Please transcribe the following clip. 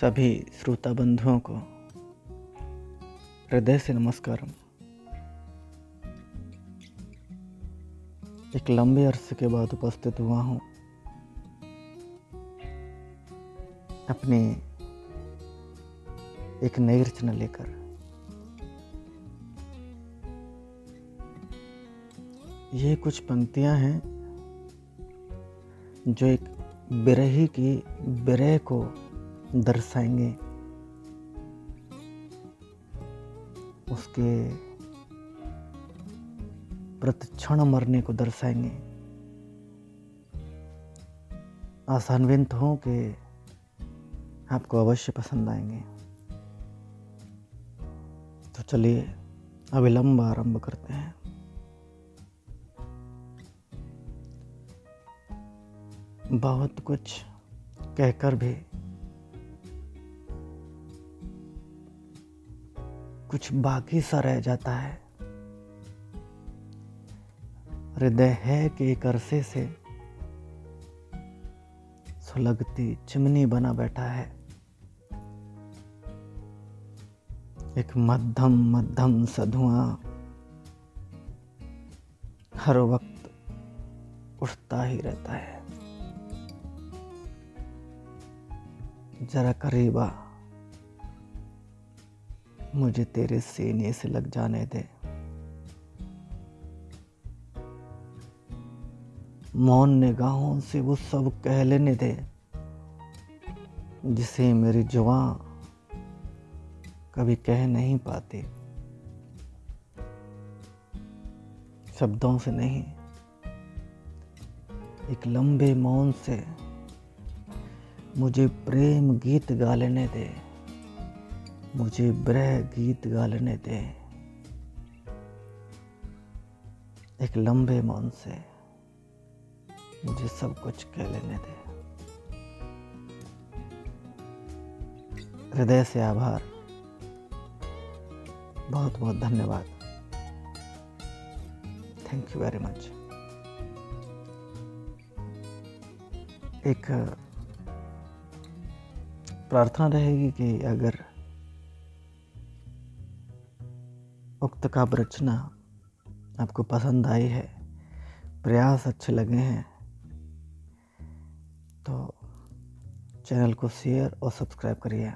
सभी श्रोता बंधुओं को हृदय से नमस्कार एक लंबे अरसे के बाद उपस्थित हुआ हूँ। अपनी एक नई रचना लेकर। ये कुछ पंक्तियाँ हैं जो एक बिरही की बिरह को दर्शाएँगे। उसके प्रतिक्षण मरने को दर्शाएँगे। आसानविंत हो कि आपको अवश्य पसंद आएँगे। तो चलिए, अविलंब आरंभ करते हैं। बहुत कुछ कहकर भी कुछ बाकी सा रह जाता है। हृदय है कि एक अरसे से सुलगती चिमनी बना बैठा है। एक मध्यम मध्यम सधुआ हर वक्त उठता ही रहता है। जरा करीबा मुझे तेरे सीने से लग जाने दे। मौन निगाहों से वो सब कह लेने दे, जिसे मेरी जुआ कभी कह नहीं पाती। शब्दों से नहीं, एक लंबे मौन से मुझे प्रेम गीत गा लेने दे। मुझे ब्रह गीत गा लेने दे। एक लंबे मौन से मुझे सब कुछ कह लेने दे। हृदय से आभार। बहुत बहुत धन्यवाद। थैंक यू वेरी मच एक, प्रार्थना रहेगी कि अगर उक्त काव्य रचना आपको पसंद आई है, प्रयास अच्छे लगे हैं तो चैनल को शेयर और सब्सक्राइब करिए।